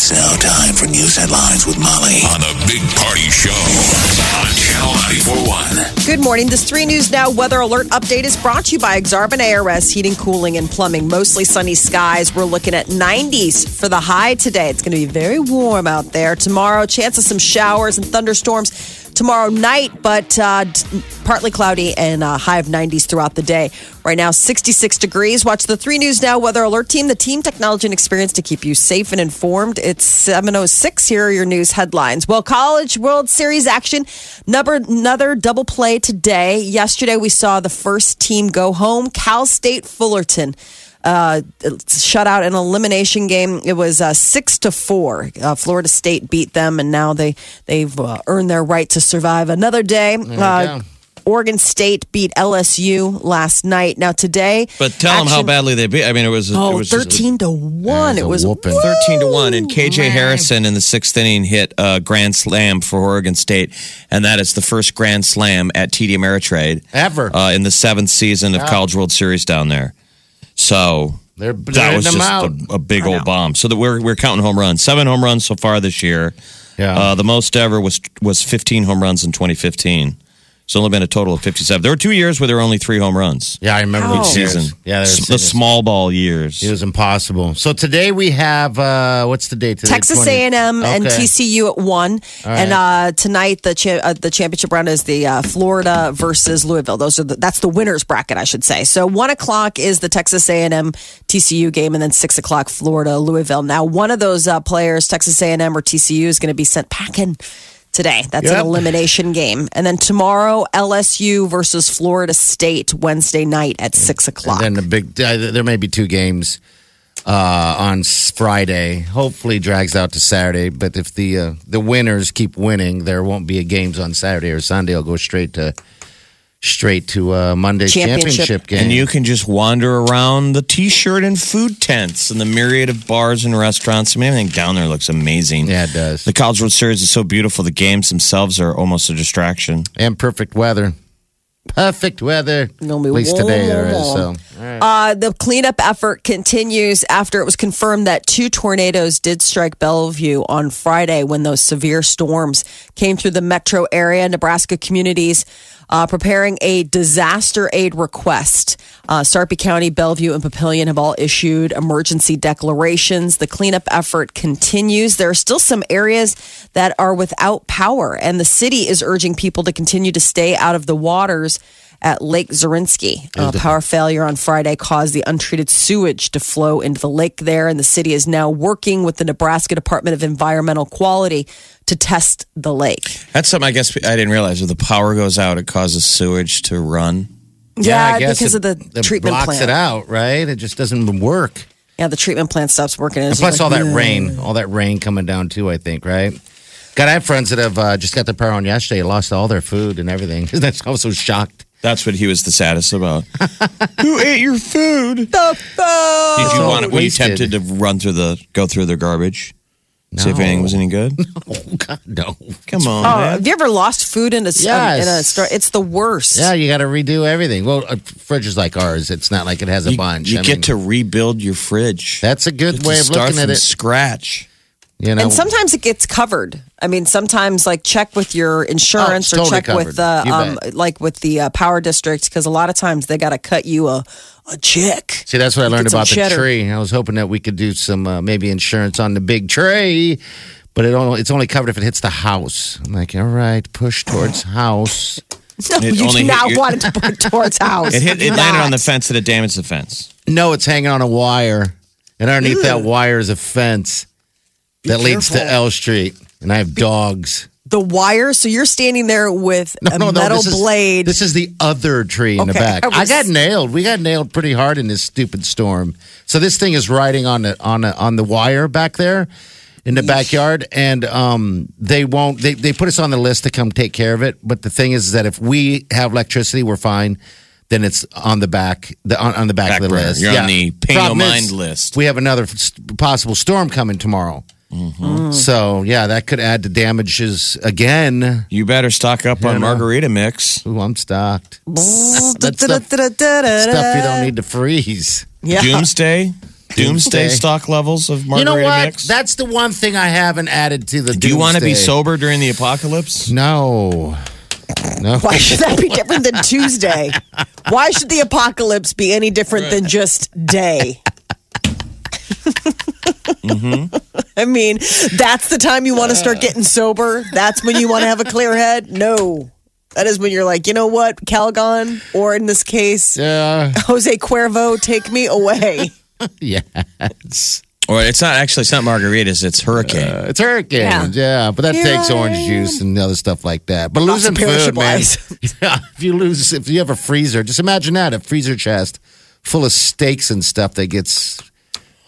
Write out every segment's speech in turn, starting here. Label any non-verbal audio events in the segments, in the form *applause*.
It's now time for news headlines with Molly on the Big Party Show on Channel 941. Good morning. This 3 News Now weather alert update is brought to you by Exarban ARS Heating, Cooling, and Plumbing. Mostly sunny skies. We're looking at 90s for the high today. It's going to be very warm out there. Tomorrow, chance of some showers and thunderstorms tomorrow night, but uh, partly cloudy and a high of 90s throughout the day. Right now, 66 degrees. Watch the 3 News Now Weather Alert Team, the team technology and experience to keep you safe and informed. It's 706. Here are your news headlines. Well, College World Series action. Another, another double play today. Yesterday, we saw the first team go home, Cal State Fullerton uh, shut out an elimination game. It was uh, six to four. Uh, Florida State beat them, and now they they've uh, earned their right to survive another day. Uh, Oregon State beat LSU last night. Now today, but tell action, them how badly they beat. I mean, it was oh, it was 13 to one. Yeah, it was whooping. woo! thirteen to one, and KJ Harrison in the sixth inning hit a grand slam for Oregon State, and that is the first grand slam at TD Ameritrade Ever. uh, in the seventh season of College World Series down there. So They're that was just out. a, a big old bomb. So that we're we're counting home runs. Seven home runs so far this year. Yeah. Uh, the most ever was was 15 home runs in 2015. It's only been a total of 57. There were two years where there were only three home runs yeah, I remember How? each season. Yeah, S- the small ball years. It was impossible. So today we have uh what's the date today? Texas 20 A&M and Okay. TCU at one, and uh, tonight the cha- uh, the championship round is the uh, Florida versus Louisville. Those are the, that's the winners bracket, I should say. So one o'clock is the Texas A&M TCU game, and then six o'clock Florida Louisville. Now one of those uh, players, Texas A&M or TCU, is going to be sent packing today. That's Yep. an elimination game, and then tomorrow LSU versus Florida State Wednesday night at six o'clock. And then the big uh, there may be two games uh on Friday. Hopefully drags out to Saturday, but if the uh, the winners keep winning, there won't be a games on Saturday or Sunday. I'll go straight to straight to uh Monday's Championship. championship, game. and you can just wander around the t-shirt and food tents and the myriad of bars and restaurants. I mean, everything down there looks amazing. Yeah, it does. The College World Series is so beautiful. The games themselves are almost a distraction. and perfect weather. Perfect weather. Gonna At least warm, today there warm, is. So warm. Uh, the cleanup effort continues after it was confirmed that two tornadoes did strike Bellevue on Friday when those severe storms came through the metro area. Nebraska communities uh, preparing a disaster aid request. Uh, Sarpy County, Bellevue, and Papillion have all issued emergency declarations. The cleanup effort continues. There are still some areas that are without power, and the city is urging people to continue to stay out of the waters at Lake Zorinsky. Uh, power failure on Friday caused the untreated sewage to flow into the lake there, and the city is now working with the Nebraska Department of Environmental Quality to test the lake. That's something I guess I didn't realize. If the power goes out, it causes sewage to run. Yeah, I guess because it- of the it treatment blocks plant. it out, right? It just doesn't work. Yeah, the treatment plant stops working. And It's plus, like, all that "Ugh." rain, all that rain coming down too. I think, right? God, I have friends that have uh, just got their power on yesterday, lost all their food and everything. *laughs* That's I was so shocked. That's what he was the saddest about. *laughs* Who ate your food? The The Did you all want? Were you wasted. tempted to run through the go through their garbage? See if No. anything was any good. *laughs* Oh God, no. Come on, Oh, man. have you ever lost food in a s- um, Yes. in a store? It's the worst. Yeah, you got to redo everything. Well, a fridge is like ours. It's not like it has a You, bunch. you I get mean, to rebuild your fridge. That's a good You have way of start looking at from it. scratch. You know, And sometimes it gets covered. I mean, sometimes like check with your insurance Oh, or totally check with the um, like with the uh, power district because a lot of times they got to cut you a a check. See, that's what I learned about the cheddar. tree. I was hoping that we could do some uh, maybe insurance on the big tree, but it only, it's only covered if it hits the house. I'm like, all right, push towards house. *laughs* No, It you only do hit not your- want it to put towards *laughs* house. It hit. It landed on the fence and it damaged the fence. No, it's hanging on a wire, and underneath that wire is a fence that leads to. L Street. And I have dogs. the wire. So you're standing there with a metal this is- blade. this is the other tree in the Okay, back. I I, was- got nailed. We got nailed pretty hard in this stupid storm. So this thing is riding on the on the, on the wire back there. in the backyard, and um, they won't. They they put us on the list to come take care of it. But the thing is that if we have electricity, we're fine. Then it's on the back, the on, on the back, Back of the burner. list. You're on the pay no Problem is, mind list. We have another s- possible storm coming tomorrow. Mm-hmm. So yeah, that could add to damages again. You better stock up on margarita mix. Ooh, I'm stocked. That's That's stuff, stuff you don't need to freeze. Yeah. Doomsday? *laughs* Doomsday Doomsday. stock levels of margarita You know what? mix? That's the one thing I haven't added to the. Do you want to be doomsday. sober during the apocalypse? No. No. Why should that be different than *laughs* Tuesday? Why should the apocalypse be any different than just day? *laughs* *laughs* I mean, that's the time you want to start getting sober. That's when you want to have a clear head. No, that is when you're like, you know what, Calgon, or in this case, Yeah. Jose Cuervo, take me away. *laughs* Yes. Or it's not actually, it's not margaritas, it's hurricane. Uh, it's hurricanes, yeah. But that Here takes I orange am. juice and other stuff like that. But Lots of losing food, perishable man. *laughs* Yeah, if you lose, if you have a freezer, just imagine that a freezer chest full of steaks and stuff that gets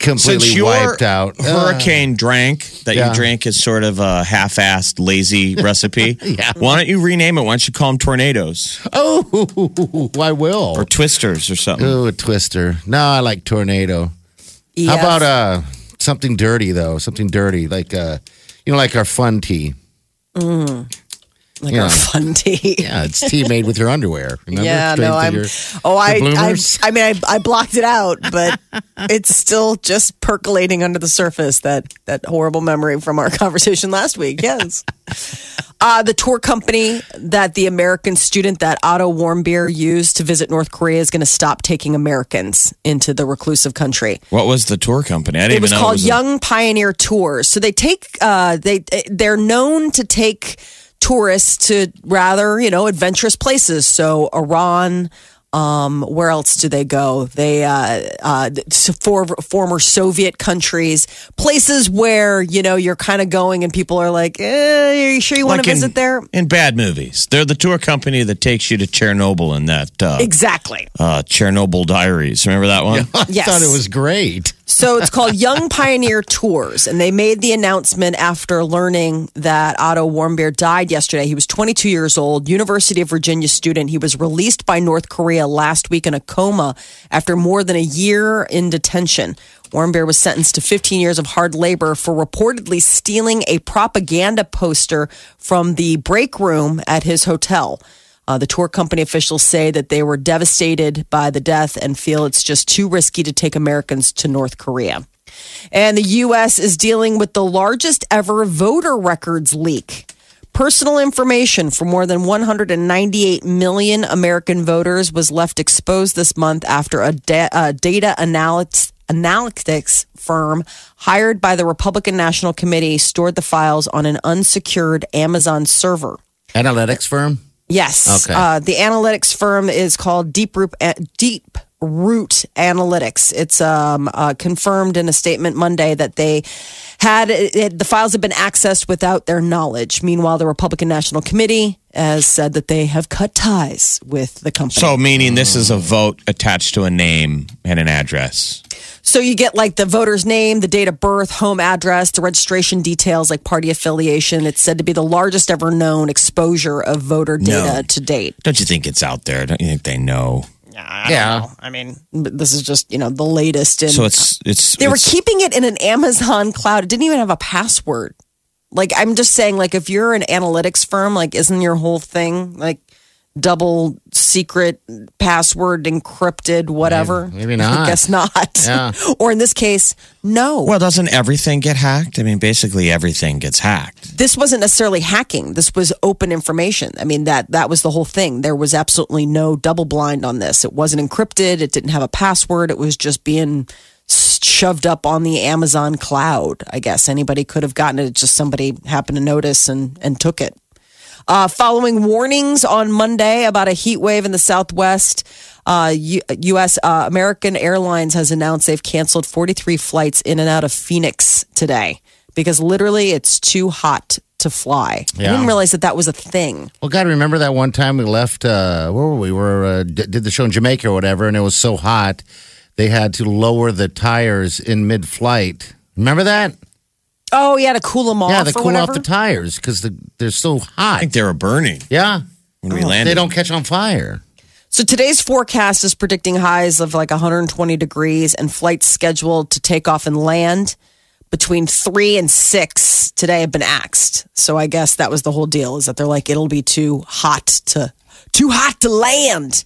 completely Since your wiped out. Uh, *laughs* hurricane drank that Yeah. you drank is sort of a half-assed, lazy *laughs* recipe. Yeah. Why don't you rename it? Why don't you call them tornadoes oh, *laughs* I will. or twisters or something? Ooh, a twister. No, I like tornado. How about uh something dirty though? Something dirty like uh you know like our fun tea. Like yeah. our fun *laughs* tea? Yeah, it's tea made with your underwear. Remember? Yeah, Straight no, I'm. your- oh, I, I. I mean, I, I blocked it out, but *laughs* it's still just percolating under the surface. That that horrible memory from our *laughs* conversation last week. Yes, uh, the tour company that the American student that Otto Warmbier used to visit North Korea is going to stop taking Americans into the reclusive country. What was the tour company? I didn't It even was know called it was a- Young Pioneer Tours. So they take uh, they they're known to take tourists to rather you know adventurous places. So Iran. Um, where else do they go? They uh, uh, so for former Soviet countries, places where you know you're kind of going, and people are like, eh, "Are you sure you want to in- visit there?" In bad movies. They're the tour company that takes you to Chernobyl in that uh, Exactly. uh, Chernobyl Diaries. Remember that one? *laughs* I Yes. thought it was great. So it's called Young Pioneer Tours, and they made the announcement after learning that Otto Warmbier died yesterday. He was 22 years old, University of Virginia student. He was released by North Korea last week in a coma after more than a year in detention. Warmbier was sentenced to 15 years of hard labor for reportedly stealing a propaganda poster from the break room at his hotel. Uh, the tour company officials say that they were devastated by the death and feel it's just too risky to take Americans to North Korea. And the U.S. is dealing with the largest ever voter records leak. Personal information for more than 198 million American voters was left exposed this month after a, da- a data analytics, analytics firm hired by the Republican National Committee stored the files on an unsecured Amazon server. Analytics firm. Yes. Okay. Uh, the analytics firm is called Deep Root, Deep Root Analytics. It's um, uh, confirmed in a statement Monday that they had it, the files have been accessed without their knowledge. Meanwhile, the Republican National Committee has said that they have cut ties with the company. So, meaning this is a vote attached to a name and an address. So you get like the voter's name, the date of birth, home address, the registration details, like party affiliation. It's said to be the largest ever known exposure of voter data No. to date. Don't you think it's out there? Don't you think they know? yeah. I mean, but this is just you know the latest. In So it's it's they were keeping it in an Amazon cloud. It didn't even have a password. Like I'm just saying, like if you're an analytics firm, like isn't your whole thing like double secret password encrypted whatever? Maybe- maybe not. I *laughs* guess not. Yeah. *laughs* or in this case, no. Well, doesn't everything get hacked? I mean, basically everything gets hacked. this wasn't necessarily hacking. This was open information. I mean that that was the whole thing. There was absolutely no double blind on this. It wasn't encrypted. It didn't have a password. It was just being shoved up on the Amazon cloud. I guess anybody could have gotten it. Just somebody happened to notice and and took it. Uh, following warnings on Monday about a heat wave in the Southwest, uh, U- U.S. Uh, American Airlines has announced they've canceled 43 flights in and out of Phoenix today because literally it's too hot to fly. I didn't realize that that was a thing. Well, God, remember that one time we left? Uh, where were we? We were uh, d- did the show in Jamaica or whatever, and it was so hot they had to lower the tires in mid-flight. Remember that? Oh, yeah, to cool them off. yeah, they or cool whatever. off the tires because the, they're so hot. I hot. think they were burning Yeah, when we oh. landed. they don't catch on fire. So today's forecast is predicting highs of like 120 degrees and flights scheduled to take off and land between three and six today have been axed. So I guess that was the whole deal is that they're like, it'll be too hot to, too hot to land.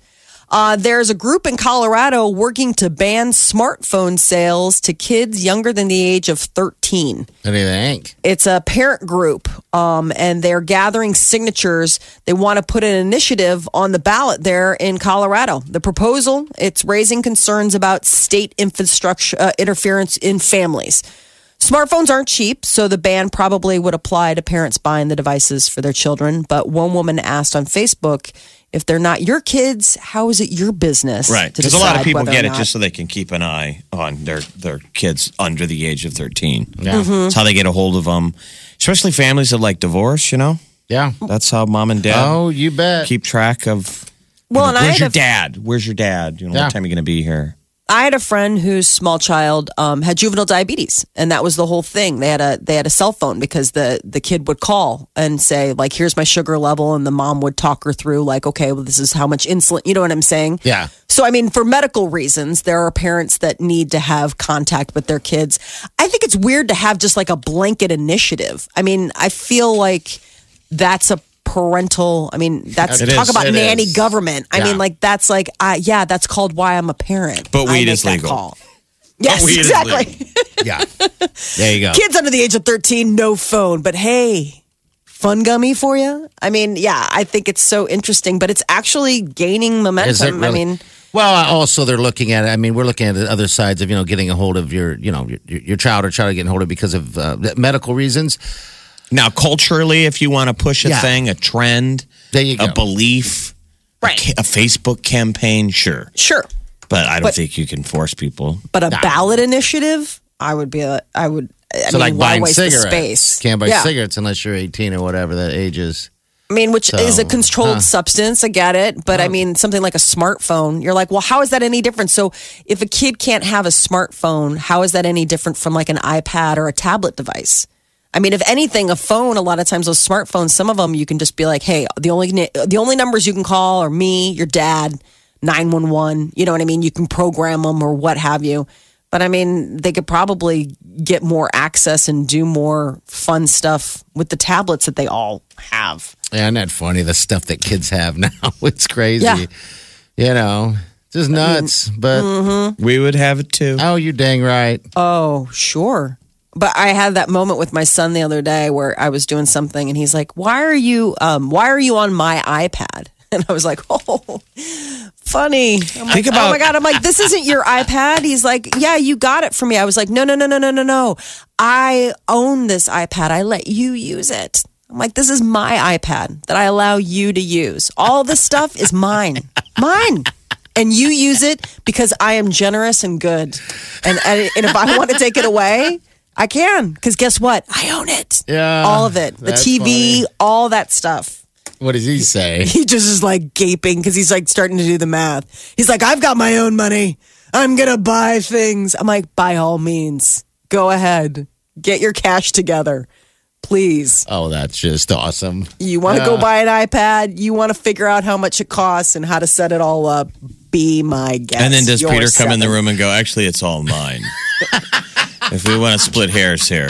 Uh, there's a group in Colorado working to ban smartphone sales to kids younger than the age of 13 What do you think? it's a parent group um, and they're gathering signatures. They want to put an initiative on the ballot there in colorado. The proposal it's raising concerns about state infrastructure uh, interference in families. Smartphones aren't cheap so the ban probably would apply to parents buying the devices for their children but one woman asked on facebook if they're not your kids how is it your business Right, to because a lot of people whether get it just so they can keep an eye on their their kids under the age of thirteen. Yeah, Mm-hmm. That's how they get a hold of them, especially families that like divorce. You know, yeah. that's how mom and dad Oh, you bet. keep track of. well and I where's had your a- dad? Where's your dad? You know, Yeah. what time are you going to be here? I had a friend whose small child um, had juvenile diabetes, and that was the whole thing. They had a they had a cell phone because the the kid would call and say like, "Here's my sugar level," and the mom would talk her through like, "Okay, well, this is how much insulin." You know what I'm saying? Yeah. So I mean, for medical reasons, there are parents that need to have contact with their kids. I think it's weird to have just like a blanket initiative. I mean, I feel like that's a parental. I mean, that's It talk is, about nanny is. government. I Yeah. mean, like that's like, uh, yeah, that's called why I'm a parent. But weed is legal. call. Yes, exactly. *laughs* Yeah. There you go. Kids under the age of 13, no phone. But hey, fun gummy for you? I mean, yeah, I think it's so interesting, but it's actually gaining momentum. It I mean, well, also they're looking at. it. I mean, we're looking at the other sides of you know getting a hold of your you know your, your child or child getting a hold of because of uh, medical reasons. Now, culturally, if you want to push a Yeah. thing, a trend, There you a belief, a Right. ca- a, Facebook campaign, sure. sure. But I don't But- think you can force people. But a ballot initiative, I would be a, I would, I so mean, like why buying cigarettes, space? can't buy Yeah. cigarettes unless you're 18 or whatever that age is. I mean, which is a controlled huh. substance. I get it. But I oh. mean, something like a smartphone, you're like, well, how is that any different? So if a kid can't have a smartphone, how is that any different from like an iPad or a tablet device? I mean, if anything, a phone, a lot of times those smartphones, some of them you can just be like, hey, the only, the only numbers you can call are me, your dad, 911. You know what I mean? You can program them or what have you. But I mean, they could probably get more access and do more fun stuff with the tablets that they all have. Yeah, isn't that funny? The stuff that kids have *laughs* now, it's crazy. Yeah. You know, just nuts. but mm-hmm. We would have it too. oh, you're dang right. Oh, sure. But I had that moment with my son the other day where I was doing something and he's like, "Why are you um why are you on my iPad?" *laughs* And I was like, "Oh, funny." I'm like, Think "Oh my god." I'm like, "This isn't your iPad." He's like, "Yeah, you got it for me." I was like, "No, no, no, no, no, no, no. I own this iPad. I let you use it." I'm like, "This is my iPad that I allow you to use. All this stuff is mine. Mine." and you use it because I am generous and good. And, and if I want to take it away, I can. Because guess what? I own it. Yeah, all of it. The that's TV, funny. all that stuff. What does he say? *laughs* He just is like gaping because he's like starting to do the math. He's like, I've got my own money. I'm gonna buy things. I'm like, by all means, go ahead, get your cash together, please. Oh, that's just awesome. You want to go buy an iPad? You want to figure out how much it costs and how to set it all up? Be my guest. And then does You're Peter come in the room and go, actually, it's all mine? *laughs* *laughs* if we want to split hairs here.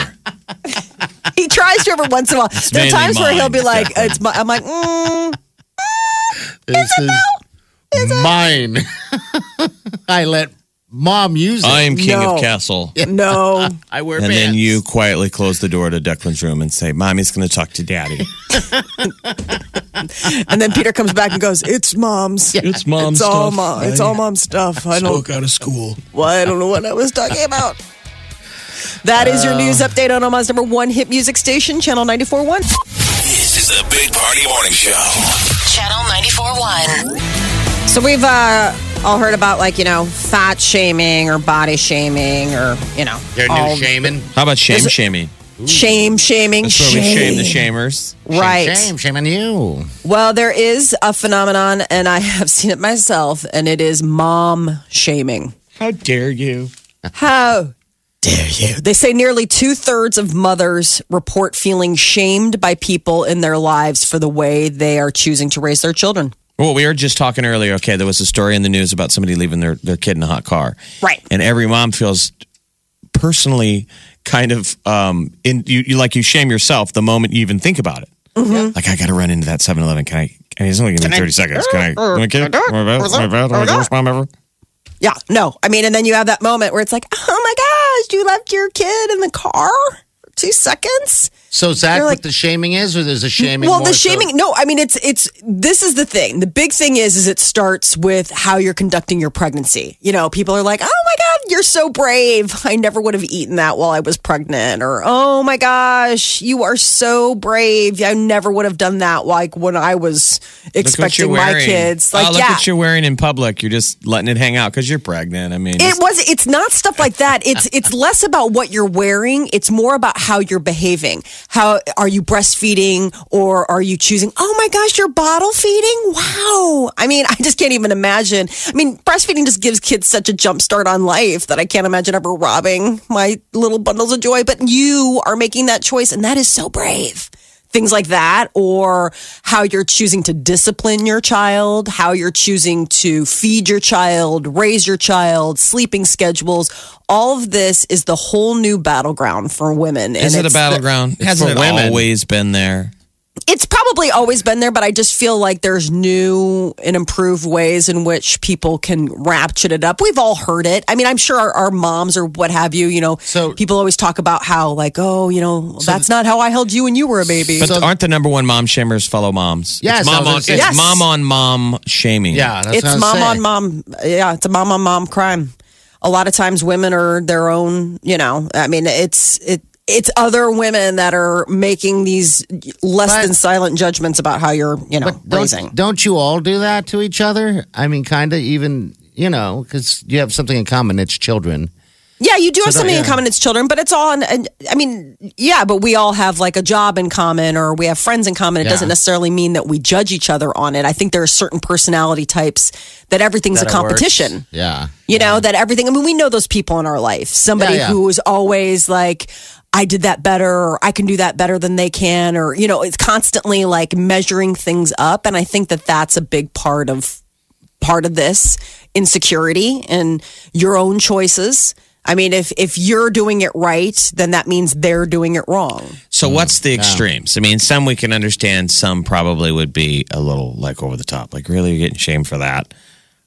He tries to every once in a while. there are mainly times where he'll be like, "It's my." I'm like, mm, This is, mine. *laughs* I let mom use it. I am king No. of castle. "No." *laughs* I wear And pants. then you quietly close the door to Declan's room and say, Mommy's going to talk to daddy. *laughs* And then Peter comes back and goes, "It's mom's. It's mom's It's all mom. It's all mom's stuff. I don't. out of school. Well, I don't know what I was talking about." That is your news update on Omaha's number one hit music station, Channel 94.1. This is the Big Party Morning Show. Channel 94.1. So we've uh, all heard about like you know fat shaming or body shaming or you know Their new all shaming. How about shame Is it- shaming? shame shaming. That's where we shame the shamers. Right. Shame, shame on you. Well, there is a phenomenon, and I have *laughs* seen it myself, and it is mom shaming. How dare you? How dare you? They say nearly two thirds of mothers report feeling shamed by people in their lives for the way they are choosing to raise their children. Well, we were just talking earlier. Okay, there was a story in the news about somebody leaving their, their kid in a hot car. Right. And every mom feels personally kind of um, in you, you like you shame yourself the moment you even think about it. Like I got to run into that 7-Eleven. Can I? Can I it's only give me thirty seconds. Can I? Can I get my bad? My bad? Am I the worst mom ever? Yeah, no. I mean, and then you have that moment where it's like, oh my gosh, you left your kid in the car for two seconds. So is that They're what the shaming is, or there's a shaming? well, more the so- shaming. No, I mean, it's it's. This is the thing. The big thing is, is it starts with how you're conducting your pregnancy. You know, people are like, oh my god, you're so brave. *laughs* I never would have eaten that while I was pregnant. Or oh my gosh, you are so brave. I never would have done that like when I was expecting my kids. Oh, like oh, look yeah. what you're wearing in public. You're just letting it hang out because you're pregnant. I mean, It was. It's not stuff like that. It's it's less about what you're wearing. It's more about how you're behaving. How are you breastfeeding, or are you choosing? Oh my gosh, you're bottle feeding! Wow. I mean, *laughs* I just can't even imagine. I mean, breastfeeding just gives kids such a jump start on life that I can't imagine ever robbing my little bundles of joy. But you are making that choice, and that is so brave things like that, or how you're choosing to discipline your child, how you're choosing to feed your child, raise your child, sleeping schedules. All of this is the whole new battleground for women. is it a it's the- battleground? Hasn't for it women. always been there? It's probably always been there, but I just feel like there's new and improved ways in which people can ratchet it up. We've all heard it. I mean, I'm sure our, our moms or what have you, you know, So- people always talk about how, like, oh, you know, that's not how I held you when you were a baby. But aren't the number one mom shamers fellow moms? Yes, it's mom on, it's Yes. mom on mom shaming. Yeah, that's it's what I was mom saying. on mom. Yeah, it's a mom on mom crime. A lot of times, women are their own. You know, I mean, it's it. It's other women that are making these less But- than silent judgments about how you're, you know, Don't, raising. don't you all do that to each other? I mean, kind of even, you know, because you have something in common. It's children. Yeah, you do have something that- in common. It's children, but it's all. In, and- I mean, yeah, but we all have like a job in common, or we have friends in common. It Yeah. doesn't necessarily mean that we judge each other on it. I think there are certain personality types that everything's that a works. competition. Yeah. You know, that everything, I mean, we know those people in our life. Somebody Yeah, yeah. who is always like, I did that better, or I can do that better than they can, or, you know, it's constantly like measuring things up. And I think that that's a big part of part of this insecurity and your own choices. I mean, if if you're doing it right, then that means they're doing it wrong. So what's the extremes? I mean, some we can understand. Some probably would be a little like over the top. Like, really, you're getting shamed for that?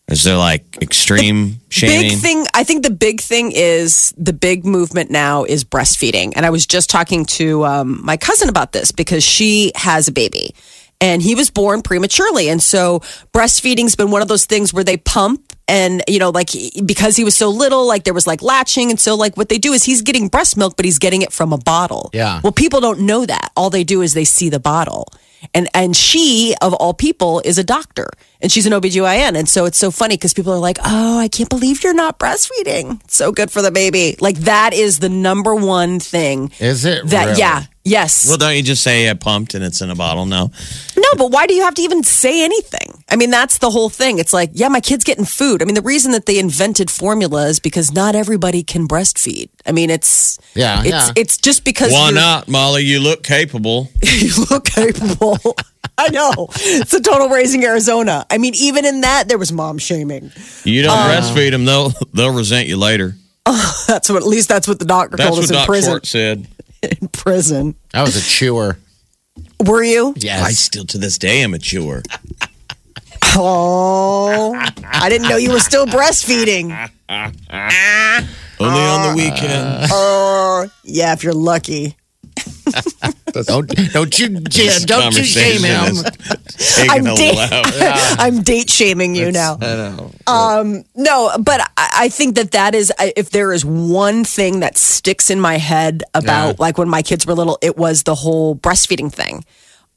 Is there like extreme shaming? Big thing, I think the big thing is the big movement now is breastfeeding. And I was just talking to um, my cousin about this because she has a baby and he was born prematurely. And so breastfeeding's been one of those things where they pump and, you know, like because he was so little, like there was like latching. And so, like, what they do is he's getting breast milk, but he's getting it from a bottle. Yeah. Well, people don't know that. All they do is they see the bottle. And and she of all people is a doctor and she's an OBGYN. And so it's so funny because people are like, "Oh, I can't believe you're not breastfeeding. It's so good for the baby." Like that is the number one thing. Is it That really? yeah. Yes. well, don't you just say I pumped and it's in a bottle? No. No, but why do you have to even say anything? I mean, that's the whole thing. It's like, yeah, my kid's getting food. I mean, the reason that they invented formula is because not everybody can breastfeed. I mean, it's Yeah, it's yeah. it's just because Why not, Molly? You look capable. *laughs* you look capable. *laughs* I know. It's a total raising Arizona. I mean, even in that, there was mom shaming. You don't um, breastfeed them, they'll they'll resent you later. *laughs* That's what, at least that's what the doctor That's told what us in Doc prison. Short said. In prison. I was a chewer. Were you? Yes. I still to this day am a chewer. Oh, I didn't know you were still breastfeeding. *laughs* Only on the weekends. Oh, yeah, if you're lucky. don't don't you This don't you shame him. I'm da- *laughs* I'm date shaming you now. Um, no, but I, I think that that is if there is one thing that sticks in my head about Yeah. like when my kids were little, it was the whole breastfeeding thing.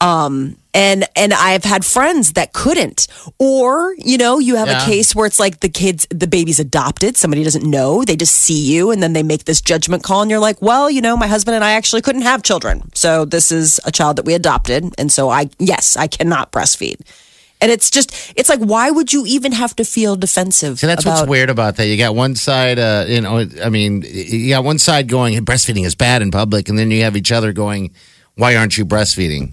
Um, and and I've had friends that couldn't, or you know, you have Yeah. a case where it's like the kids, the baby's adopted, somebody doesn't know, they just see you, and then they make this judgment call, and you're like, well, you know, my husband and I actually couldn't have children, so this is a child that we adopted, and so I, yes, I cannot breastfeed. And it's just, it's like, why would you even have to feel defensive? So that's about, what's weird about that. You got one side, uh, you know, I mean, you got one side going, breastfeeding is bad in public, and then you have each other going, why aren't you breastfeeding?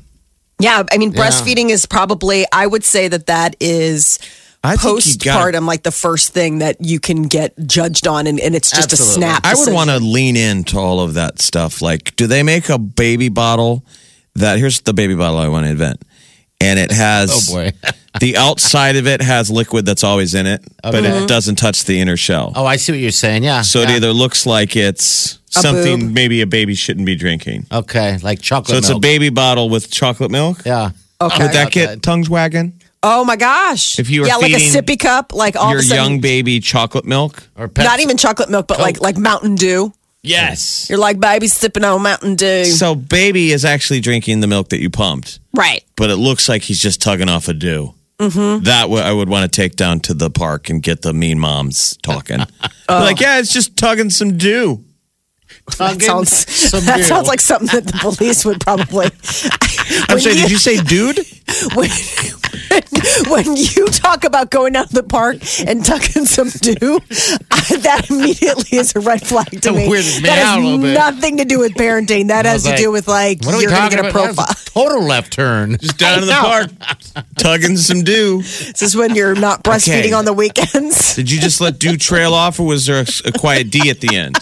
Yeah, I mean, Yeah. breastfeeding is probably, I would say that that is I think you gotta- postpartum, like the first thing that you can get judged on, and, and it's just Absolutely. a snap. I would want to lean into all of that stuff. Like, do they make a baby bottle that here's the baby bottle I want to invent, and it *laughs* has Oh, boy. *laughs* the outside of it has liquid that's always in it, but Mm-hmm. it doesn't touch the inner shell. Oh, I see what you're saying. Yeah. So it either looks like it's A something boob. maybe a baby shouldn't be drinking. Okay, like chocolate So it's a baby bottle with chocolate milk. Yeah. Okay. Would that Not get bad. tongues wagging? Oh my gosh! If you were yeah, like a sippy cup, like all Your of a sudden, young baby chocolate milk. Or Pepsi. not even chocolate milk, but like like Mountain Dew. Yes. You're like baby sipping on Mountain Dew, So baby is actually drinking the milk that you pumped, right? but it looks like he's just tugging off a dew. Mm-hmm. That w- I would want to take down to the park and get the mean moms talking. *laughs* Oh. Like, yeah, it's just tugging some dew. That sounds *laughs* some that dew. sounds like something that the police would probably. I'm When sorry, you- did you say *laughs* dude? when, *laughs* when you talk about going out to the park and tucking some dew, I, that immediately is a red flag to me. weirded me that has little bit. nothing to do with parenting. That has was to do with like What are we you're going to get a profile. a total left turn. Just down in the park, tugging some dew. This is when you're not breastfeeding Okay. on the weekends. Did you just let dew trail off, or was there a, a quiet D at the end?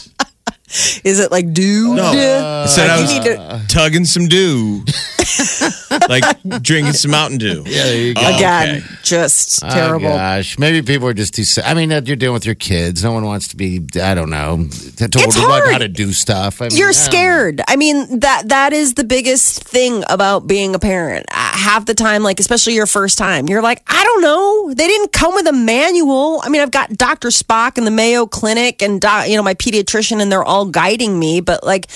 *laughs* Is it like dew? No. Duh? I said I you was need to tugging some dew, *laughs* like drinking some Mountain Dew. Yeah, there you go. Oh, again, okay. just Oh, terrible. gosh, maybe people are just too. si- I mean, uh, you're dealing with your kids. No one wants to be. I don't know. Told It's hard. how to do stuff. I mean, You're I don't know. scared. I mean that that is the biggest thing about being a parent. Uh, Half the time, like especially your first time, you're like, I don't know. They didn't come with a manual. I mean, I've got Dr. Spock and the Mayo Clinic and doc, you know my pediatrician, and they're all guiding me. But like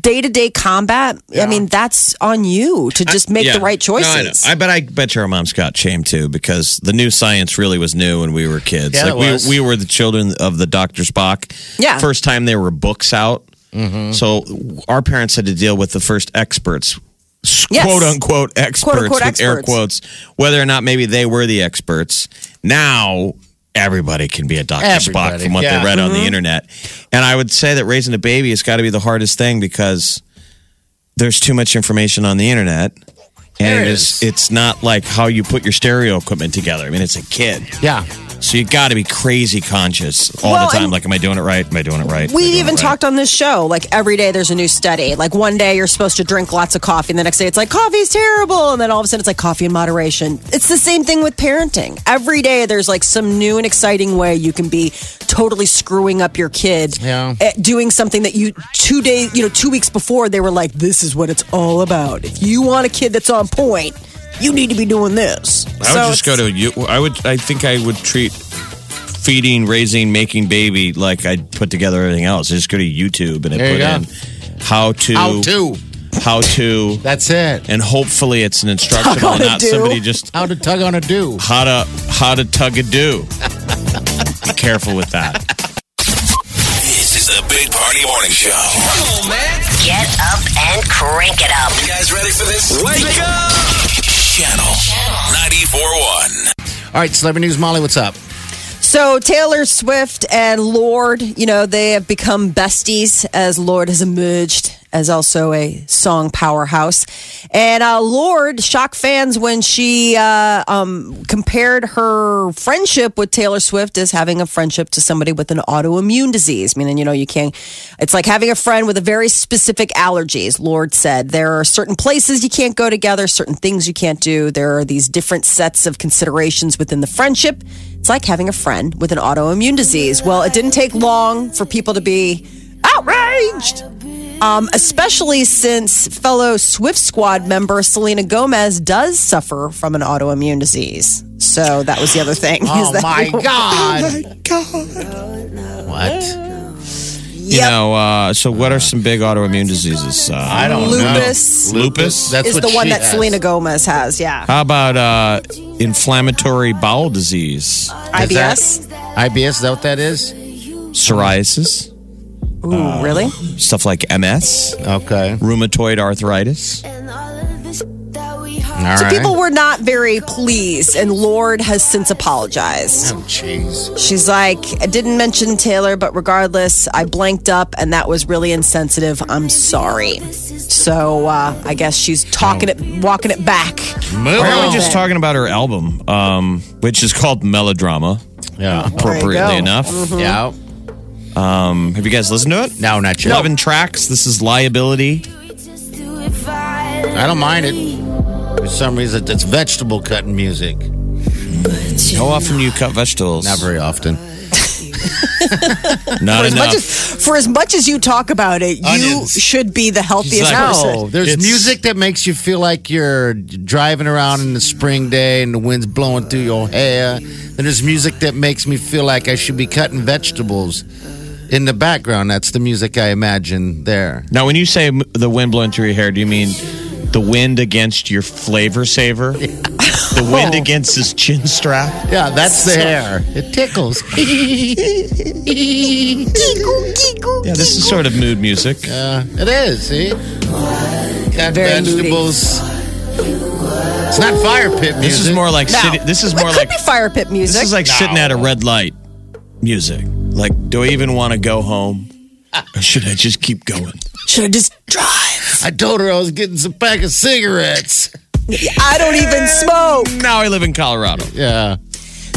day to day combat, I mean, that's on you to just make Yeah. the right No, I, choices. I bet I bet your mom's got shame too because the new science really was new when we were kids. Yeah, like it we was. we were the children of the Dr. Spock. Yeah. First time there were books out. Mm-hmm. So our parents had to deal with the first experts. Yes. Quote unquote experts unquote with air quotes, whether or not maybe they were the experts. Now everybody can be a Dr. Spock from what yeah. they read on Mm-hmm. the internet. And I would say that raising a baby has got to be the hardest thing because there's too much information on the internet. And it is, it's not like how you put your stereo equipment together. I mean, it's a kid. Yeah. So you got to be crazy conscious all Well, the time. Like, am I doing it right? Am I doing it right? We even right? talked on this show, like every day there's a new study. Like one day you're supposed to drink lots of coffee, and the next day it's like coffee's terrible, and then all of a sudden it's like coffee in moderation. It's the same thing with parenting. Every day there's like some new and exciting way you can be totally screwing up your kid, Yeah. at doing something that you two days, you know, two weeks before they were like, "This is what it's all about." If you want a kid that's on point, you need to be doing this. I would just go to you. I would. I think I would treat feeding, raising, making baby like I'd put together everything else. I just go to YouTube and I There you put go. in how to How to. how to, That's it. and hopefully it's an instructional, Tug not do. somebody just How to tug on a do. how to how to tug a do. *laughs* Be careful with that. This is the Big Party Morning Show. Come on, man. Get up and crank it up. You guys ready for this? Wake up! Channel 94.1. All right, celebrity news. Molly, what's up? So Taylor Swift and Lorde, you know, they have become besties as Lorde has emerged as also a song powerhouse. And uh, Lorde shocked fans when she uh, um, compared her friendship with Taylor Swift as having a friendship to somebody with an autoimmune disease. Meaning, you know, you can't. It's like having a friend with a very specific allergies. Lorde said there are certain places you can't go together, certain things you can't do. There are these different sets of considerations within the friendship. It's like having a friend with an autoimmune disease. Well, it didn't take long for people to be outraged. Um, especially since fellow Swift Squad member Selena Gomez does suffer from an autoimmune disease. So that was the other thing. *laughs* is Oh that- my *laughs* God. What? You Yep. know, uh, so what are some big autoimmune diseases? Uh, I don't Lupus know. Lupus? That's is what the one that has. Selena Gomez has. Yeah. How about uh, inflammatory bowel disease, IBS. IBS, is that what that is? psoriasis, Ooh, really? stuff like MS, Okay. rheumatoid arthritis? All so right. people were not very pleased, and Lorde has since apologized. Oh, jeez. She's like, I didn't mention Taylor, but regardless, I blanked up, and that was really insensitive. I'm sorry. So uh, I guess she's talking it, walking it back. Move Why aren't we just talking about her album, um, which is called Melodrama, Yeah. appropriately go. enough? Yeah. Um, have you guys listened to it? No, not yet. 11 tracks. This is Liability. I don't mind it. For some reason, it's vegetable cutting music. How often do you cut vegetables? Not very often. Not For as, enough. much as, for as much as you talk about it, you Onions. should be the healthiest She's like, person. No, there's It's- music that makes you feel like you're driving around in the spring day and the wind's blowing through your hair. Then there's music that makes me feel like I should be cutting vegetables in the background. That's the music I imagine there. now, when you say m- the wind blowing through your hair, do you mean the wind against your flavor saver? *laughs* the wind against his chin strap? Yeah, that's the hair. It tickles. *laughs* Yeah, this is sort of mood music. Uh, it is, see? Got Very vegetables. It's not fire pit music. This is more like No. sitting, this is It more could like be fire pit music. this is like sitting at a red light music. Like, do I even want to go home? Or should I just keep going? Should I just drive? I told her I was getting some pack of cigarettes. *laughs* I don't even smoke. Now I live in Colorado. Yeah.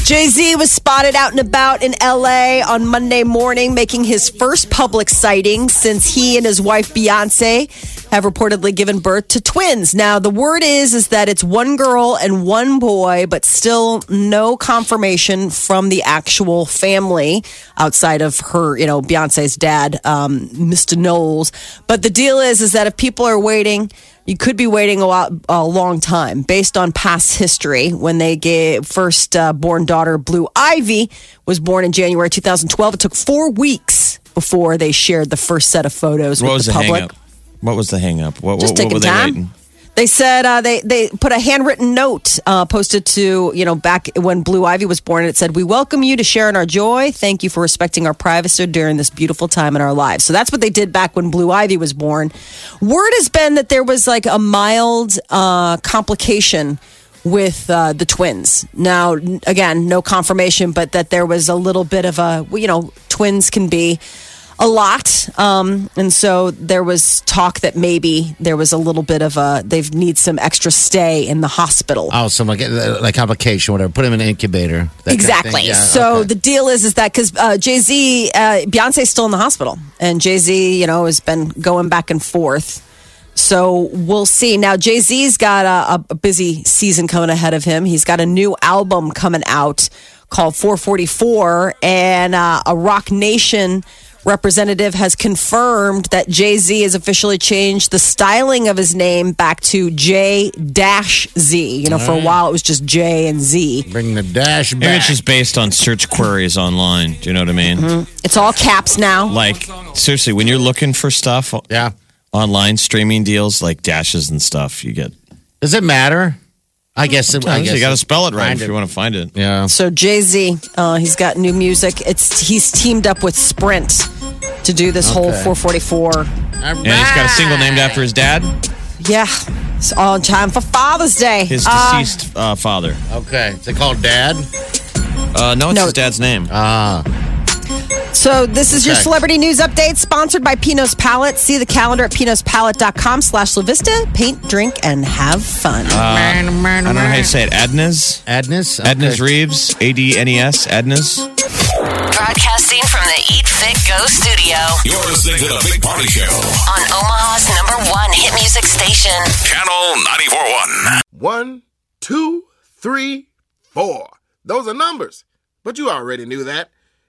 Jay Z was spotted out and about in LA on Monday morning, making his first public sighting since he and his wife Beyonce have reportedly given birth to twins. Now, the word is is that it's one girl and one boy, but still no confirmation from the actual family outside of her, you know, Beyonce's dad, um, Mr. Knowles. But the deal is, is that if people are waiting. You could be waiting a, lot, a long time based on past history. When they gave first uh, born daughter Blue Ivy was born in January 2012, it took four weeks before they shared the first set of photos What with the the public. What was the hang up? What, Just what, what taking were they time. waiting? They said uh, they they put a handwritten note uh, posted to you know back when Blue Ivy was born. and It said, "We welcome you to share in our joy. Thank you for respecting our privacy during this beautiful time in our lives." So that's what they did back when Blue Ivy was born. Word has been that there was like a mild uh, complication with uh, the twins. Now, again, no confirmation, but that there was a little bit of a you know twins can be a lot. Um, and so there was talk that maybe there was a little bit of a, they need some extra stay in the hospital. Oh, so like, like complication, whatever. Put him in an incubator. that kind of. Exactly. Yeah, so okay. the deal is, is that because uh, Jay Z, uh, Beyonce's still in the hospital, and Jay Z, you know, has been going back and forth. So we'll see. Now Jay Z's got a, a busy season coming ahead of him. He's got a new album coming out called 444, and uh, a Roc Nation representative has confirmed that Jay Z has officially changed the styling of his name back to J dash Z. You know, for a while it was just J and Z. Bring the dash back. Maybe it's just based on search queries online. Do you know what I mean? Mm-hmm. It's all caps now. Like, seriously, when you're looking for stuff yeah. online, streaming deals like dashes and stuff, you get. Does it matter? I guess. It, I guess you got to spell it right Find if you want to find it. Yeah. So Jay Z, uh, he's got new music. It's he's teamed up with Sprint to do this whole Okay. 444. And he's got a single named after his dad, Yeah, it's on time for Father's Day. his Uh, deceased uh, father. Okay. Is it called Dad? Uh, no, it's No. his dad's name. Ah. So this is your celebrity news update, sponsored by Pinot's Palette. See the calendar at pinotspalette.com slash LaVista. Paint, drink, and have fun. Uh, I don't know how you say it. Adnes? Adnes? Adnes Reeves? A D N E S? Adnes? Broadcasting from the Eat Fit Go studio You're listening to the Big Party Show. on Omaha's number one hit music station. Channel 94.1. One, two, three, four. Those are numbers. But you already knew that.